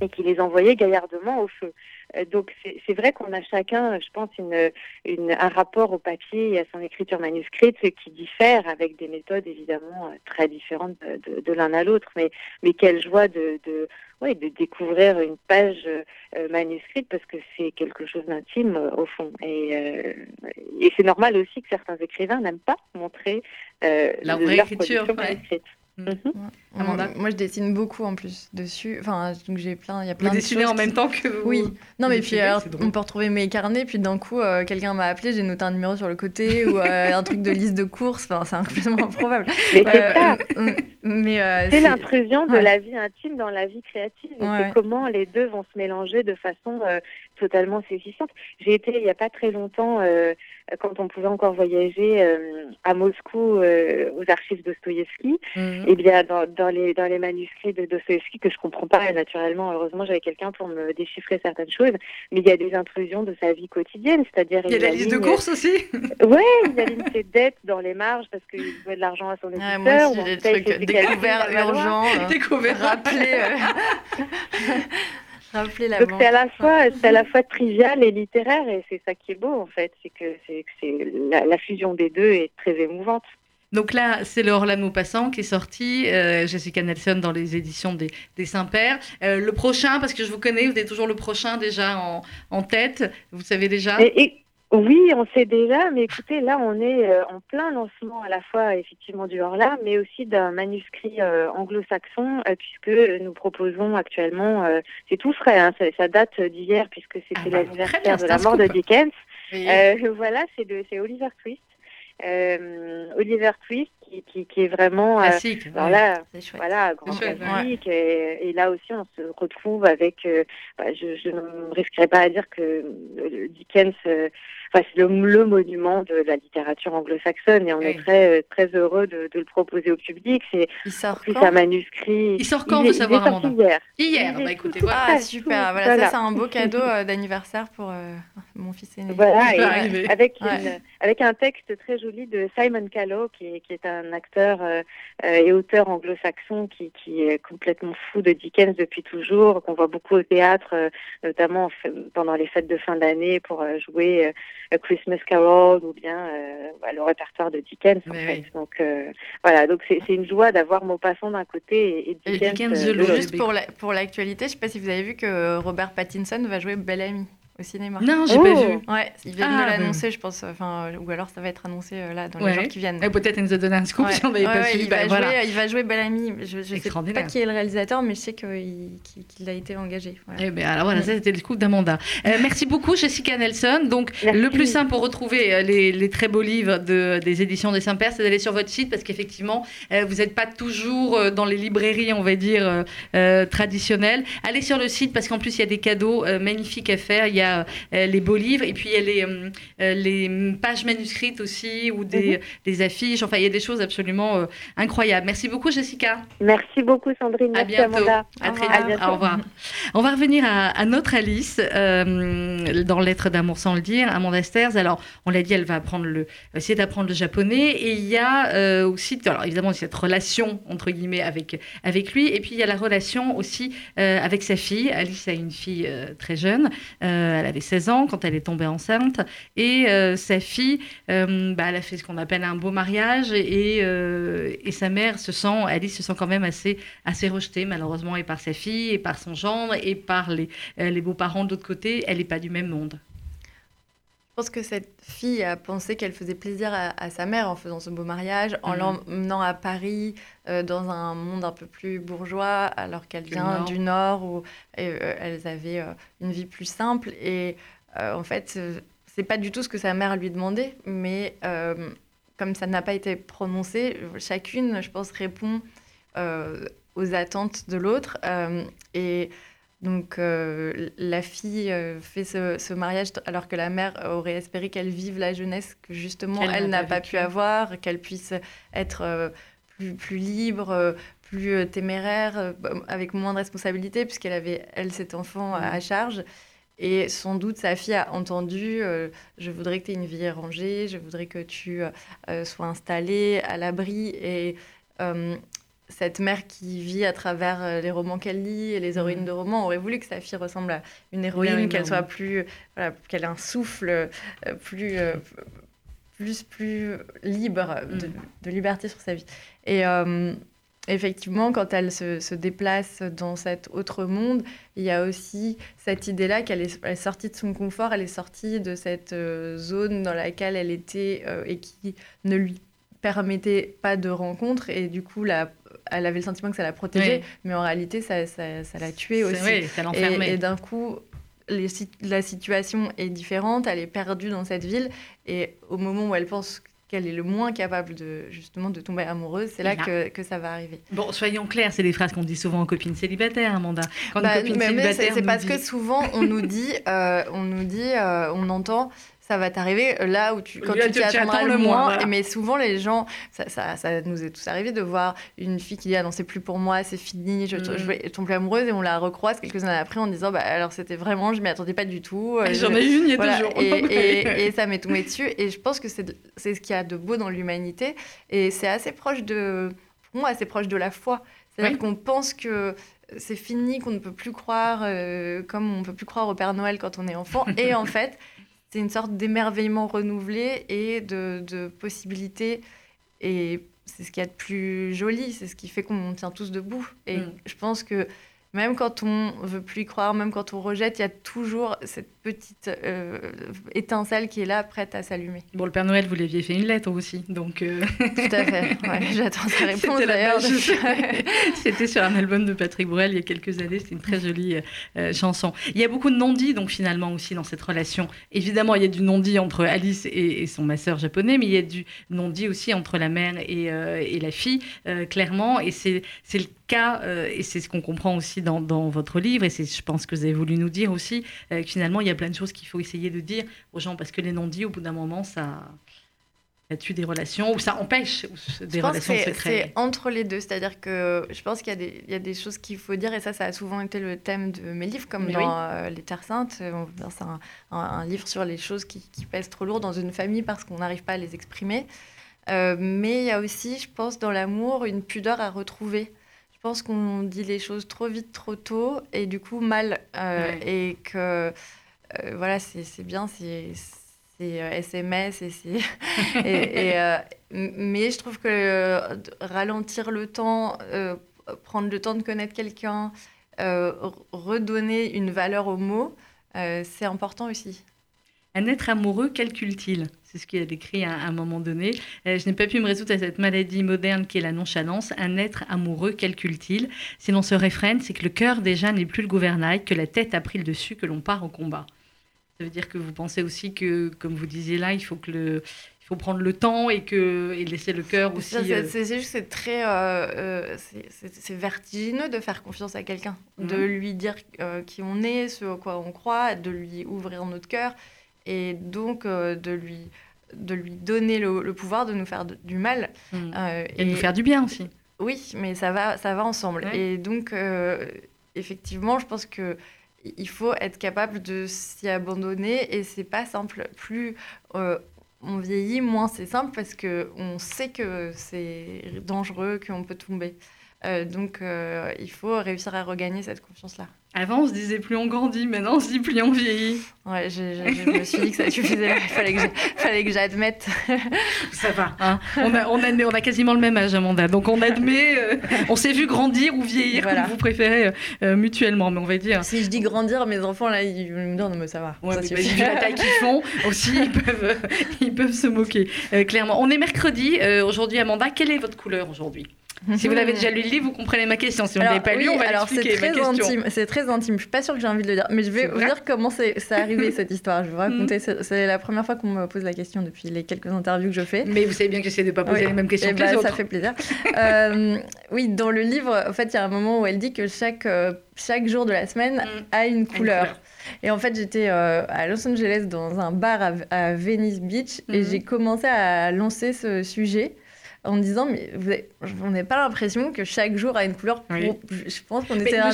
et qui les envoyaient gaillardement au feu. Euh, donc c'est vrai qu'on a chacun, je pense, une, une, un rapport au papier et à son écriture manuscrite qui diffère avec des méthodes évidemment euh, très différentes de, de, l'un à l'autre. Mais, mais quelle joie de, de, ouais, de découvrir une page euh, manuscrite parce que c'est quelque chose d'intime au fond. Et, et c'est normal aussi que certains écrivains n'aiment pas montrer leur, leur écriture manuscrite. Mhm. Moi, je dessine beaucoup en plus dessus. Enfin, donc j'ai plein, il y a plein vous dessinez en même temps que vous. Oui. Non, mais puis on peut retrouver mes carnets, puis d'un coup, euh, quelqu'un m'a appelé, j'ai noté un numéro sur le côté *laughs* ou euh, un truc de liste de courses. Enfin, c'est complètement *laughs* improbable. Mais c'est euh, ça. mais c'est l'intrusion de la vie intime dans la vie créative. C'est comment les deux vont se mélanger de façon totalement saisissante. J'ai été il n'y a pas très longtemps, quand on pouvait encore voyager à Moscou aux archives Dostoïevski. Mhm. Et bien dans dans les, dans les manuscrits de Dostoevsky que je comprends pas. Naturellement, heureusement, j'avais quelqu'un pour me déchiffrer certaines choses. Mais il y a des intrusions de sa vie quotidienne, c'est-à-dire il y a la liste de courses aussi. Oui, il aligne ses dettes dans les marges parce qu'il veut de l'argent à son éditeur. moi aussi, des trucs découverts urgents, euh, découverts, rappelés. Euh... Rappeler la Donc c'est à la fois c'est à la fois trivial et littéraire et c'est ça qui est beau en fait, c'est que c'est la, la fusion des deux est très émouvante. Donc là, c'est le Orlando Maupassant qui est sorti, euh, Jessica Nelson dans les éditions des, des Saint-Pères. Euh, le prochain, parce que je vous connais, vous êtes toujours le prochain déjà en, en tête, vous savez déjà? Et- et- oui, on sait déjà, mais écoutez, là, on est euh, en plein lancement à la fois effectivement du Horla, mais aussi d'un manuscrit euh, anglo-saxon, puisque nous proposons actuellement, c'est tout frais, hein, ça, ça date d'hier, puisque c'était Ah bah, l'anniversaire de la mort de. Dickens. Oui. *laughs* Voilà, c'est de- c'est Oliver Twist. Euh, Oliver Twist qui, qui, qui est vraiment... euh, Classique. ouais. là, chouette. voilà, grand chouette, classique. Et, et là aussi, on se retrouve avec. euh, bah, je, je ne risquerai pas à dire que euh, Dickens, euh, enfin, c'est le, le monument de la littérature anglo-saxonne, et on Oui. est très euh, très heureux de, de le proposer au public. C'est Il sort plus un manuscrit. Il sort quand, il est- il savoir, est sorti hier. Hier, bah écoutez, voilà. Ah super, voilà, voilà. ça c'est un beau cadeau euh, d'anniversaire pour euh, mon fils aîné. Voilà, et avec, Ouais. une- avec un texte très joli de Simon Callow, qui est, qui est un acteur euh, euh, et auteur anglo-saxon qui, qui est complètement fou de Dickens depuis toujours, qu'on voit beaucoup au théâtre, euh, notamment pendant les fêtes de fin d'année pour euh, jouer euh, A Christmas Carol ou bien euh, bah, le répertoire de Dickens. En fait. oui. Donc euh, voilà, donc c'est une joie d'avoir Maupassant d'un côté et, et Et Dickens, Dickens euh, de l'autre. Juste pour la- pour l'actualité, je sais pas si vous avez vu que Robert Pattinson va jouer Bellamy au cinéma. Non, j'ai Oh. pas vu. Ouais, ils viennent Ah, de l'annoncer, je pense. Enfin, ou alors ça va être annoncé euh, là dans Ouais. les jours qui viennent. Eh, Peut-être elle nous a donné un scoop Ouais. si on n'avait Ouais, pas ouais, suivi. il, Bah, va voilà. jouer, il va jouer Bellamy. Je, je sais pas qui est le réalisateur, mais je sais qu'il a été engagé. Voilà. Eh ben, alors voilà, ça c'était le coup d'Amanda. Euh, merci beaucoup Jessica Nelson. Donc Merci. le plus simple pour retrouver euh, les, les très beaux livres de, des éditions des Saint-Pères, c'est d'aller sur votre site parce qu'effectivement euh, vous n'êtes pas toujours dans les librairies, on va dire euh, traditionnelles. Allez sur le site parce qu'en plus il y a des cadeaux euh, magnifiques à faire. Il y a euh, les beaux livres et puis il y a les, euh, euh, les pages manuscrites aussi ou des, Mhm. des affiches. Enfin il y a des choses absolument euh, incroyables. Merci beaucoup Jessica. Merci beaucoup Sandrine, À merci bientôt. Amanda. À très vite. Au revoir. On va revenir à, à notre Alice euh, dans Lettres d'amour sans le dire, Amanda Sters. Alors, on l'a dit, elle va apprendre le, essayer d'apprendre le japonais. Et il y a euh, aussi, alors évidemment, cette relation entre guillemets avec avec lui. Et puis il y a la relation aussi euh, avec sa fille. Alice a une fille euh, très jeune. Euh, elle avait 16 ans quand elle est tombée enceinte. Et euh, sa fille, euh, bah, elle a fait ce qu'on appelle un beau mariage. Et, et sa mère se sent, Alice se sent quand même assez assez rejetée malheureusement et par sa fille et par son gendre et par les, les beaux-parents de l'autre côté. Elle n'est pas du même monde. Pense que cette fille a pensé qu'elle faisait plaisir à, à sa mère en faisant ce beau mariage, en Mhm. l'emmenant à Paris, euh, dans un monde un peu plus bourgeois, alors qu'elle vient du Nord, où euh, elles avaient euh, une vie plus simple. Et en fait, c'est pas du tout ce que sa mère lui demandait, mais comme ça n'a pas été prononcé, chacune, je pense, répond aux attentes de l'autre. Et donc, euh, la fille euh, fait ce, ce mariage alors que la mère aurait espéré qu'elle vive la jeunesse que justement elle n'a pas pu avoir, qu'elle puisse être euh, plus, plus libre, plus téméraire, bah, avec moins de responsabilités, puisqu'elle avait, elle, cet enfant à- à charge. Et sans doute, sa fille a entendu euh, Je voudrais que tu aies une vie rangée, je voudrais que tu euh, sois installée à l'abri. Et euh, cette mère qui vit à travers euh, les romans qu'elle lit et les héroïnes Mhm. de romans aurait voulu que sa fille ressemble à une héroïne, qu'elle soit plus, voilà, qu'elle ait un souffle euh, plus, euh, plus, plus libre, de, Mhm. de liberté sur sa vie. Et euh, effectivement, quand elle se, se déplace dans cet autre monde, il y a aussi cette idée-là qu'elle est, sortie de son confort, elle est sortie de cette euh, zone dans laquelle elle était euh, et qui ne lui permettait pas de rencontre. Et du coup, la, elle avait le sentiment que ça la protégeait, Oui. mais en réalité, ça, ça, ça l'a tuée aussi. C'est- Oui, ça Et, l'enfermait. et d'un coup, les la situation est différente, elle est perdue dans cette ville, et au moment où elle pense qu'elle est le moins capable de justement de tomber amoureuse, c'est là Là. que, que ça va arriver. Bon, soyons clairs, c'est des phrases qu'on dit souvent aux copines célibataires, Amanda. Quand Bah, une copine mais- c'est parce dit- que souvent on nous dit, euh, on nous dit, euh, on entend. Ça va t'arriver là où tu, quand Là, tu t'y attendras le moins, voilà. Mais souvent, les gens, ça, ça, ça nous est tous arrivé de voir une fille qui dit Ah non, c'est plus pour moi, c'est fini, je, Mm. je vais tomber amoureuse. Et on la recroise quelques années après en disant bah, Alors c'était vraiment, je m'y attendais pas du tout. euh, J'en je- ai une il y a voilà, deux jours. et, *laughs* et- et ça m'est tombé dessus. Et je pense que c'est c'est ce qu'il y a de beau dans l'humanité. Et c'est assez proche de, pour moi, assez proche de la foi. C'est-à-dire Oui. qu'on pense que c'est fini, qu'on ne peut plus croire, euh, comme on ne peut plus croire au Père Noël quand on est enfant. et en *laughs* fait, c'est une sorte d'émerveillement renouvelé et de, de possibilités et c'est ce qu'il y a de plus joli, c'est ce qui fait qu'on tient tous debout. Et Mm. je pense que même quand on veut plus y croire, même quand on rejette, il y a toujours cette petite euh, étincelle qui est là, prête à s'allumer. Bon, le Père Noël, vous l'aviez fait une lettre aussi, donc euh, Tout à fait. Ouais, *laughs* J'attends sa réponse C'était d'ailleurs. *laughs* *laughs* c'était sur un album de Patrick Bruel il y a quelques années. C'est une très jolie euh, chanson. Il y a beaucoup de non-dits, donc finalement aussi dans cette relation. Évidemment, il y a du non-dit entre Alice et, et son masseur japonais, mais il y a du non-dit aussi entre la mère et, et la fille, clairement. Et c'est c'est le cas, euh, et c'est ce qu'on comprend aussi dans, dans votre livre, et c'est, je pense que vous avez voulu nous dire aussi, euh, que finalement, il y a plein de choses qu'il faut essayer de dire aux gens, parce que les non-dits, au bout d'un moment, ça, ça tue des relations, ou ça empêche des Je pense relations de c'est- se créer. c'est entre les deux. C'est-à-dire que je pense qu'il y, a des- il y a des choses qu'il faut dire, et ça, ça a souvent été le thème de mes livres, comme Mais dans oui. euh, Les Terres Saintes. C'est un, un- un livre sur les choses qui, qui pèsent trop lourd dans une famille parce qu'on n'arrive pas à les exprimer. Euh, mais il y a aussi, je pense, dans l'amour, une pudeur à retrouver. Je pense qu'on dit les choses trop vite, trop tôt, et du coup mal. Euh, Ouais. Et que, euh, voilà, c'est bien, c'est c'est, euh, SMS, et c'est. *laughs* et, euh, mais je trouve que ralentir le temps, prendre le temps de connaître quelqu'un, redonner une valeur aux mots, c'est important aussi. Un être amoureux calcule-t-il? C'est ce qu'il a décrit à un moment donné. Euh, je n'ai pas pu me résoudre à cette maladie moderne qui est la nonchalance. Un être amoureux calcule-t-il? Si l'on se réfrène, c'est que le cœur déjà n'est plus le gouvernail, que la tête a pris le dessus, que l'on part au combat. Ça veut dire que vous pensez aussi que, comme vous disiez là, il faut que le, il faut prendre le temps et que et laisser le cœur aussi. C'est- euh, C'est juste c'est très euh, c'est- vertigineux de faire confiance à quelqu'un, de Mhm. lui dire euh, qui on est, ce à quoi on croit, de lui ouvrir notre cœur et donc euh, de lui de lui donner le, le pouvoir de nous faire de- du mal. hmm. Euh, et de nous faire du bien aussi. Oui, mais ça va, ça va ensemble. Ouais. Et donc, euh, effectivement, je pense que il faut être capable de s'y abandonner et c'est pas simple. Plus euh, on vieillit, moins c'est simple parce que on sait que c'est dangereux, qu'on peut tomber. Donc, il faut réussir à regagner cette confiance-là. Avant, on se disait plus on grandit, maintenant on se dit plus on vieillit. Ouais, je me suis dit que ça suffisait. Il fallait que j'admette. Ça va. hein. on, a, on, admet- on a quasiment le même âge, Amanda. Donc on admet, euh, on s'est vu grandir ou vieillir, Voilà. comme vous préférez, euh, euh, mutuellement. Mais on va dire. Si je dis grandir, mes enfants, là, ils me disent non, mais ça va. Ouais, ça mais bah, vu la taille qu'ils font, aussi, ils peuvent, ils peuvent se moquer, euh, clairement. On est mercredi. aujourd'hui, Amanda, quelle est votre couleur aujourd'hui? Si vous l'avez *laughs* déjà lu le livre, vous comprenez ma question. Si vous ne l'avez pas lu, on va alors c'est ma très intime. C'est très intime. Je suis pas sûre que j'ai envie de le dire, mais je vais vous dire comment c'est arrivé *laughs* cette histoire. Je vais vous raconter. Mhm. C'est la première fois qu'on me pose la question depuis les quelques interviews que je fais. Mais vous savez bien que j'essaie de ne pas poser Oui. les mêmes questions Eh que les ben, autres. ça fait plaisir. *laughs* Euh, oui, dans le livre, en fait, il y a un moment où elle dit que chaque, euh, chaque jour de la semaine Mm. a une Une couleur. Et en fait, j'étais euh, à Los Angeles dans un bar à, à Venice Beach et Mhm. j'ai commencé à lancer ce sujet en me disant mais vous avez- on n'a pas l'impression que chaque jour a une couleur. pour- Oui. Je pense qu'on était, un-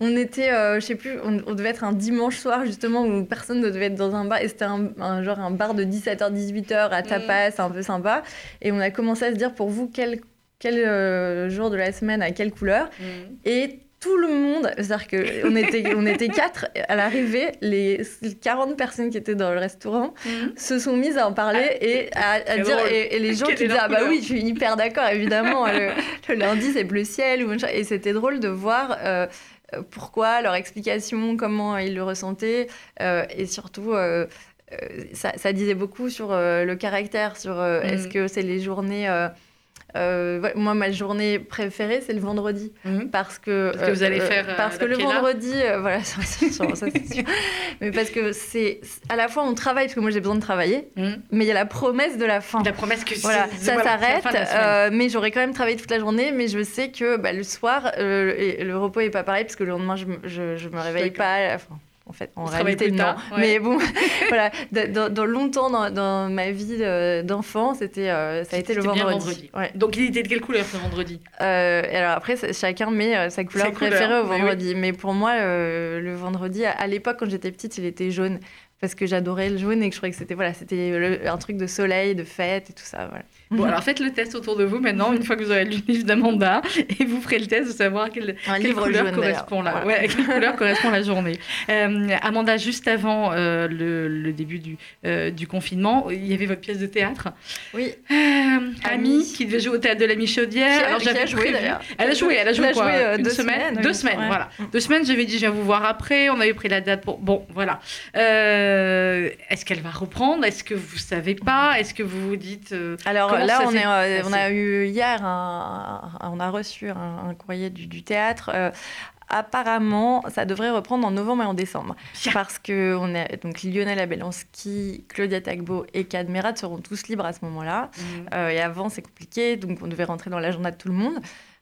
on était, euh, je sais plus, on, on devait être un dimanche soir justement où personne ne devait être dans un bar et c'était un, un genre un bar de 17h 18h à tapas, un peu sympa. Et on a commencé à se dire pour vous quel quel euh, jour de la semaine à quelle couleur? Mm. et tout le monde, c'est-à-dire qu'on *laughs* était, on était quatre à l'arrivée, les 40 personnes qui étaient dans le restaurant Mm. se sont mises à en parler et à, dire, et, et les gens Quelle qui disaient, ah bah couleur. oui, je suis hyper d'accord, évidemment, le, *laughs* le lundi c'est bleu ciel, ou et c'était drôle de voir euh, pourquoi, leur explication, comment ils le ressentaient, euh, et surtout... euh, ça, ça disait beaucoup sur le caractère, sur est-ce que c'est les journées... euh, euh, ouais, moi, ma journée préférée, c'est le vendredi. Mm. Parce que, Parce que vous allez faire, euh, parce que le vendredi, euh, voilà, *laughs* ça, c'est sûr, ça, c'est sûr. Mais parce que c'est à la fois on travaille parce que moi j'ai besoin de travailler, Mm. mais il y a la promesse de la fin. La promesse que Voilà, ça s'arrête, euh, mais j'aurais quand même travaillé toute la journée, mais je sais que bah, le soir, euh, et le repos est pas pareil parce que le lendemain je je, je me réveille pas. Enfin, en fait, en travaillez réalité, non. tard, ouais. Mais bon, *laughs* voilà, dans, dans longtemps dans, dans ma vie d'enfant, c'était, euh, ça a été le bien vendredi. Ouais. Donc il était de quelle couleur ce vendredi? Euh, alors après, chacun met euh, sa couleur Sa couleur, préférée au mais oui. vendredi. Mais pour moi, euh, le vendredi, à, à l'époque, quand j'étais petite, il était jaune. parce que j'adorais le jaune et que je trouvais que c'était voilà, c'était un truc de soleil, de fête et tout ça. Voilà. Bon, alors faites le test autour de vous maintenant, une fois que vous aurez lu le livre d'Amanda, et vous ferez le test de savoir quelle, quelle couleur correspond là. Ouais, *laughs* quelle couleur correspond la journée. Euh, Amanda, juste avant euh, le, le, début du, euh, du confinement, il y avait votre pièce de théâtre. Oui. Ami, qui devait jouer au théâtre de la Michaudière. Alors j'avais joué d'ailleurs. Elle a joué, elle a joué, quoi, joué une deux semaine, semaines. Deux semaines, voilà. Deux semaines, j'avais dit je viens vous voir après. On avait pris la date pour. Bon, voilà. Est-ce qu'elle va reprendre? Est-ce que vous savez pas? Est-ce que vous vous dites Alors là, on est on a eu hier, un, on a reçu un, courrier du, théâtre. Euh, apparemment, ça devrait reprendre en novembre et en décembre. Parce que on est, donc Lionel Abelansky, Claudia Tagbo et Cadmerat seront tous libres à ce moment-là. Euh, et avant, c'est compliqué, donc on devait rentrer dans l'agenda de tout le monde.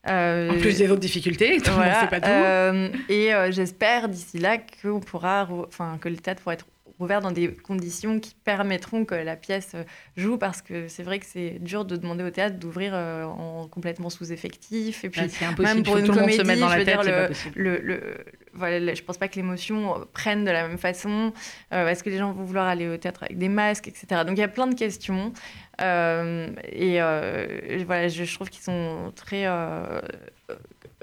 Euh, en plus des autres difficultés, *laughs* voilà, pas tout. et j'espère d'ici là qu'on pourra, enfin que le théâtre pourra être ouvert dans des conditions qui permettront que la pièce joue, parce que c'est vrai que c'est dur de demander au théâtre d'ouvrir euh, en complètement sous-effectif. Et puis, ah, même pour une tout comédie, le monde se dans la tête, dire, le, le, voilà, je pense pas que l'émotion euh, prenne de la même façon. Euh, est-ce que les gens vont vouloir aller au théâtre avec des masques, etc. Donc il y a plein de questions. et voilà, je, je trouve qu'ils sont très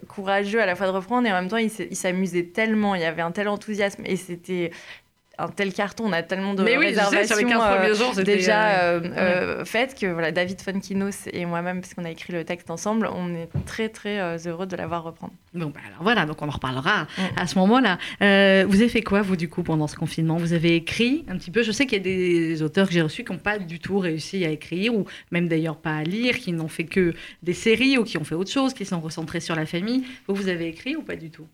courageux à la fois de reprendre et en même temps ils s'amusaient tellement, il y avait un tel enthousiasme et c'était un tel carton, on a tellement de Mais oui, réservations euh, jours, déjà euh, euh, faites que voilà, David Fonkinos et moi-même, parce qu'on a écrit le texte ensemble, on est très très heureux de l'avoir reprendre. Bon, bah, alors voilà, donc on en reparlera mm. à ce moment-là. vous avez fait quoi, vous, du coup, pendant ce confinement? Vous avez écrit un petit peu? Je sais qu'il y a des auteurs que j'ai reçus qui n'ont pas du tout réussi à écrire, ou même d'ailleurs pas à lire, qui n'ont fait que des séries, ou qui ont fait autre chose, qui sont recentrés sur la famille. Vous, vous avez écrit ou pas du tout?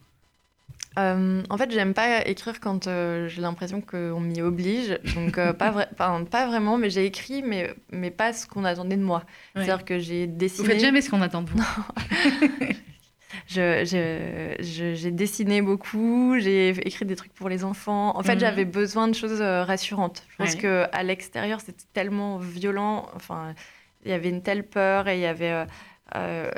Euh, en fait, j'aime pas écrire quand euh, j'ai l'impression qu'on m'y oblige. Donc, euh, pas, vrai, pas vraiment, mais j'ai écrit, mais, mais pas ce qu'on attendait de moi. C'est-à-dire que j'ai dessiné. Vous faites jamais ce qu'on attend de vous. *laughs* j'ai je, dessiné beaucoup, j'ai écrit des trucs pour les enfants. En fait, mhm. j'avais besoin de choses rassurantes. Je pense que qu'à l'extérieur, c'était tellement violent. Enfin, il y avait une telle peur et il y avait euh,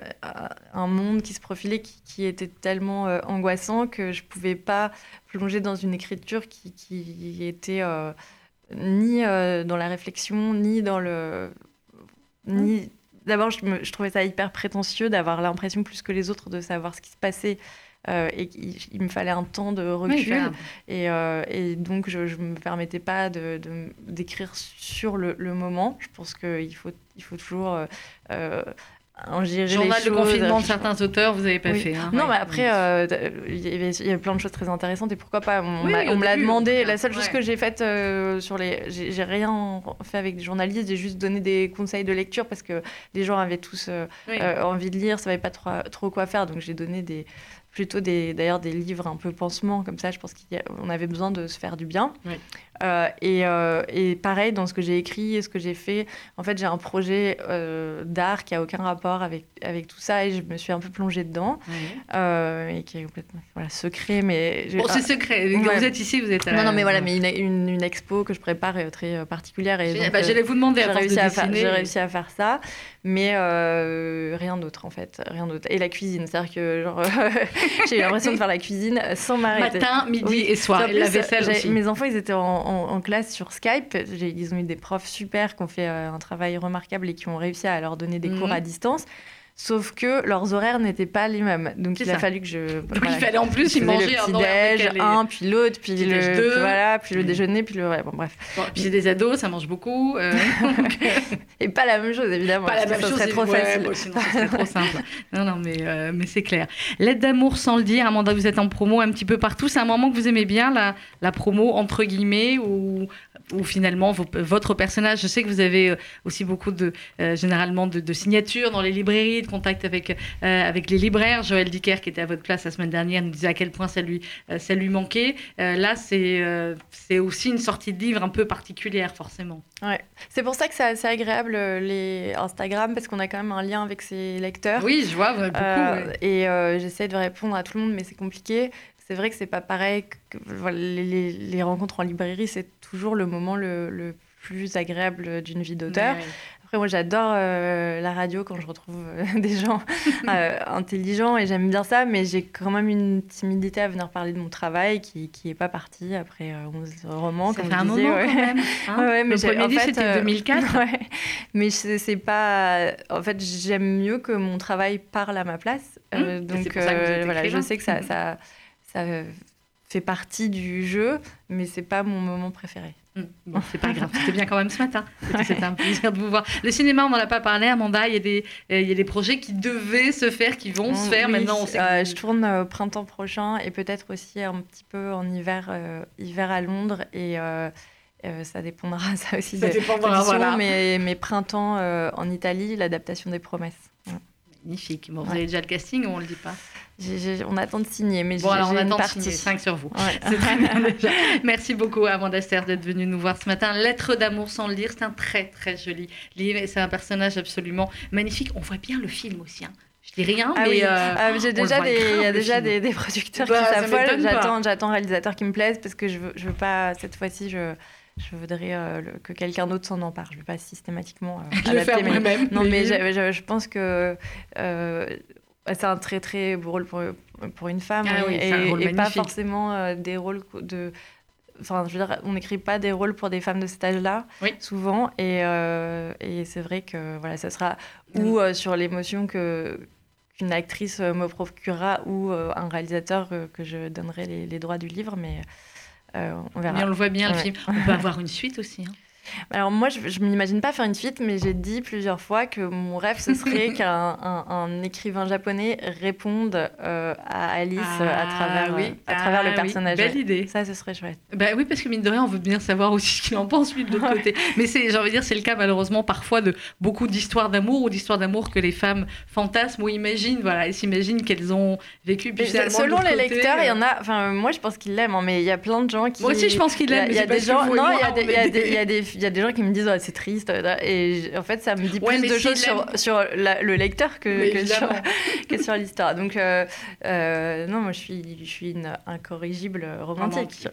un monde qui se profilait qui, était tellement euh, angoissant que je ne pouvais pas plonger dans une écriture qui, qui était euh, ni dans la réflexion, ni dans le... Ni... D'abord, je, je, trouvais ça hyper prétentieux d'avoir l'impression plus que les autres de savoir ce qui se passait. et il, me fallait un temps de recul. et, et, donc, je ne me permettais pas d'écrire de, sur le, le, moment. Je pense qu'il faut, il faut toujours en Journal de confinement de certains auteurs, vous n'avez pas fait. Hein. non, mais après, euh, il y, avait, plein de choses très intéressantes et pourquoi pas On, me l'a demandé. La seule chose que j'ai faite euh, sur les. J'ai rien fait avec des journalistes, j'ai juste donné des conseils de lecture parce que les gens avaient tous euh, envie de lire, ne savaient pas trop, trop quoi faire. Donc j'ai donné des, plutôt des, d'ailleurs des livres un peu pansements comme ça. Je pense qu'on avait besoin de se faire du bien. Euh, et, euh, et, pareil, dans ce que j'ai écrit et ce que j'ai fait, en fait, j'ai un projet euh, d'art qui a aucun rapport avec, avec tout ça et je me suis un peu plongée dedans. et qui est complètement voilà, secret. Mais bon, c'est secret. Quand vous êtes ici, vous êtes. Non, non, mais voilà, mais une, une, expo que je prépare très particulière. Et bah, j'allais vous demander j'ai réussi, à faire, j'ai réussi à faire ça, mais rien d'autre en fait. Rien d'autre. Et la cuisine, c'est-à-dire que genre, *laughs* j'ai eu l'impression de faire la cuisine sans m'arrêter. Matin, midi et soir. Et la vaisselle aussi. Mes enfants, ils étaient en en, classe sur Skype. Ils ont eu des profs super qui ont fait euh, un travail remarquable et qui ont réussi à leur donner des cours mhm. à distance. Sauf que leurs horaires n'étaient pas les mêmes. Donc il a fallu que je. Donc il fallait en plus, ils mangeaient le petit-déj, un, puis l'autre, puis, le, deux. voilà, puis le mhm. déjeuner, puis le. bon, bref. puis c'est des ados, ça mange beaucoup. Euh, *laughs* et pas la même chose, évidemment. Pas la même chose, c'est trop facile. sinon, c'est trop simple. Non, non, mais, euh, mais c'est clair. L'aide d'amour sans le dire, Amanda, vous êtes en promo un petit peu partout. C'est un moment que vous aimez bien, la, la promo, entre guillemets, ou ou finalement votre personnage. Je sais que vous avez euh, aussi beaucoup de, euh, généralement de, signatures dans les librairies, de contact avec, euh, avec les libraires. Joël Dicker, qui était à votre place la semaine dernière, nous disait à quel point ça lui, ça lui manquait. là, c'est c'est aussi une sortie de livre un peu particulière, forcément. Ouais. C'est pour ça que c'est assez agréable les Instagram, parce qu'on a quand même un lien avec ses lecteurs. Oui, je vois beaucoup. Et j'essaie de répondre à tout le monde, mais c'est compliqué c'est vrai que c'est pas pareil. Que, les, rencontres en librairie, c'est toujours le moment le, plus agréable d'une vie d'auteur. Après, moi, j'adore euh, la radio quand je retrouve euh, *laughs* des gens *laughs* euh, intelligents et j'aime bien ça, mais j'ai quand même une timidité à venir parler de mon travail qui qui est pas parti après 11 romans. Ça comme fait un disais, moment ouais. quand même. *laughs* hein. Ouais, mais Le premier en livre, c'était euh, 2004. Ouais. Mais c'est pas. En fait, j'aime mieux que mon travail parle à ma place. Mmh. Et donc voilà, je sais que ça, ça, ça fait partie du jeu, mais c'est pas mon moment préféré. Hum, Bon, c'est pas grave, *laughs* c'était bien quand même ce matin. C'était un plaisir de vous voir. Le cinéma, on n'en a pas parlé, Amanda. Il y, a des, euh, il y a des projets qui devaient se faire, qui vont se faire. Oui, Maintenant, on sait. que- euh, je tourne euh, au printemps prochain et peut-être aussi un petit peu en hiver, euh, hiver à Londres et. euh, euh, ça dépendra *laughs* ça aussi Ça de dépendra, l'audition, voilà. mais, mais printemps euh, en Italie, l'adaptation des promesses. Magnifique. Bon, vous Ouais. avez déjà le casting ou on le dit pas J'ai- j'ai- on attend de signer, mais Bon, j'ai alors on j'ai attend de signer 5 sur vous. Ouais. *laughs* C'est très bien *laughs* déjà. Merci beaucoup Amanda Serre d'être venue nous voir ce matin. Lettre d'amour sans le lire, c'est un très très joli livre. et C'est un personnage absolument magnifique. On voit bien le film aussi. hein. Je dis rien, Ah mais oui, euh, euh, j'ai on le déjà des, il y a déjà des, des producteurs Bah, qui s'affolent. J'attends, j'attends un réalisateur qui me plaise parce que je veux, je veux pas cette fois-ci, je, je voudrais euh, le- que quelqu'un d'autre s'en empare. Je veux pas systématiquement euh, *laughs* vais adapter mes- moi-même. Non, mais je- je, je- je pense que euh, c'est un très très beau rôle pour, pour une femme Ah oui, c'est un et, et pas forcément euh, des rôles de. Enfin, je veux dire, on n'écrit pas des rôles pour des femmes de cet âge-là, Oui. souvent, et, euh, et c'est vrai que voilà, ça sera ou euh, sur l'émotion que qu'une actrice euh, me procurera ou euh, un réalisateur euh, que je donnerai les, les droits du livre, mais euh, on verra. Mais on le voit bien le film. On peut avoir une suite aussi. hein. Alors moi, je, je m'imagine pas faire une suite, mais j'ai dit plusieurs fois que mon rêve, ce serait *laughs* qu'un un, un écrivain japonais réponde euh, à Alice euh, à travers, oui. euh, à travers Ah le oui, personnage. Belle ouais. idée. Ça, ce serait chouette. Bah oui, parce que mine de rien, on veut bien savoir aussi ce qu'il en pense, lui, de l'autre *laughs* côté. Mais j'ai envie de dire, c'est le cas malheureusement parfois de beaucoup d'histoires d'amour ou d'histoires d'amour que les femmes fantasment ou imaginent. Voilà, elles s'imaginent qu'elles ont vécu. Puis selon les côté, lecteurs, il y euh, en a. Enfin, moi, je pense qu'ils l'aiment, hein, mais il y a plein de gens qui. Moi aussi, je pense qu'ils l'aiment. Il y a des gens, non, il y a des, il y a des, gens qui me disent oh, c'est triste euh, et en fait ça me dit Ouais, plus de choses sur, sur la- le lecteur que, sur, évidemment. *laughs* que sur l'histoire. Donc euh, euh, non, moi je suis, je suis une incorrigible romantique.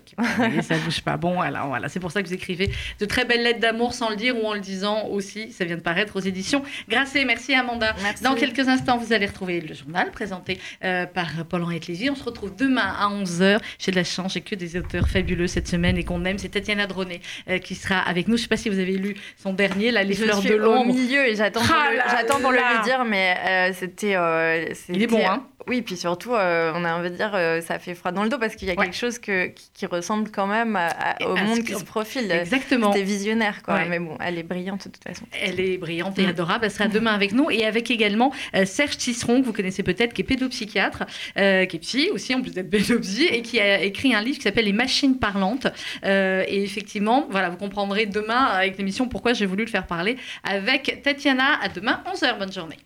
Et ça bouge pas. Bon, voilà, voilà. C'est pour ça que vous écrivez de très belles lettres d'amour sans le dire ou en le disant aussi. Ça vient de paraître aux éditions Grasset. Merci Amanda. Merci. Dans quelques instants, vous allez retrouver le journal présenté euh, par Paul-Henri Lévy. On se retrouve demain à 11h. J'ai de la chance, j'ai que des auteurs fabuleux cette semaine et qu'on aime. C'est Tatiana Dronet euh, qui sera avec nous. Je ne sais pas si vous avez lu son dernier, là, Les je fleurs suis de au l'ombre. milieu et j'attends pour, Ah le, pour le lui dire, mais euh, c'était, euh, Il est bon, hein Oui, puis surtout, euh, on a envie de dire, euh, ça fait froid dans le dos parce qu'il y a Ouais. quelque chose que, qui, qui ressemble quand même à- à- Et au à monde qui se profile. Exactement. C'était visionnaire, quoi. Ouais. Mais bon, elle est brillante de toute façon. Elle est brillante et Mm. adorable. Elle sera demain avec nous et avec également euh, Serge Tisseron, que vous connaissez peut-être, qui est pédopsychiatre, qui est psy aussi, en plus d'être pédopsy, et qui a écrit un livre qui s'appelle Les machines parlantes. Et effectivement, voilà, vous comprendrez demain avec l'émission pourquoi j'ai voulu le faire parler avec Tatiana. À demain, 11h. Bonne journée.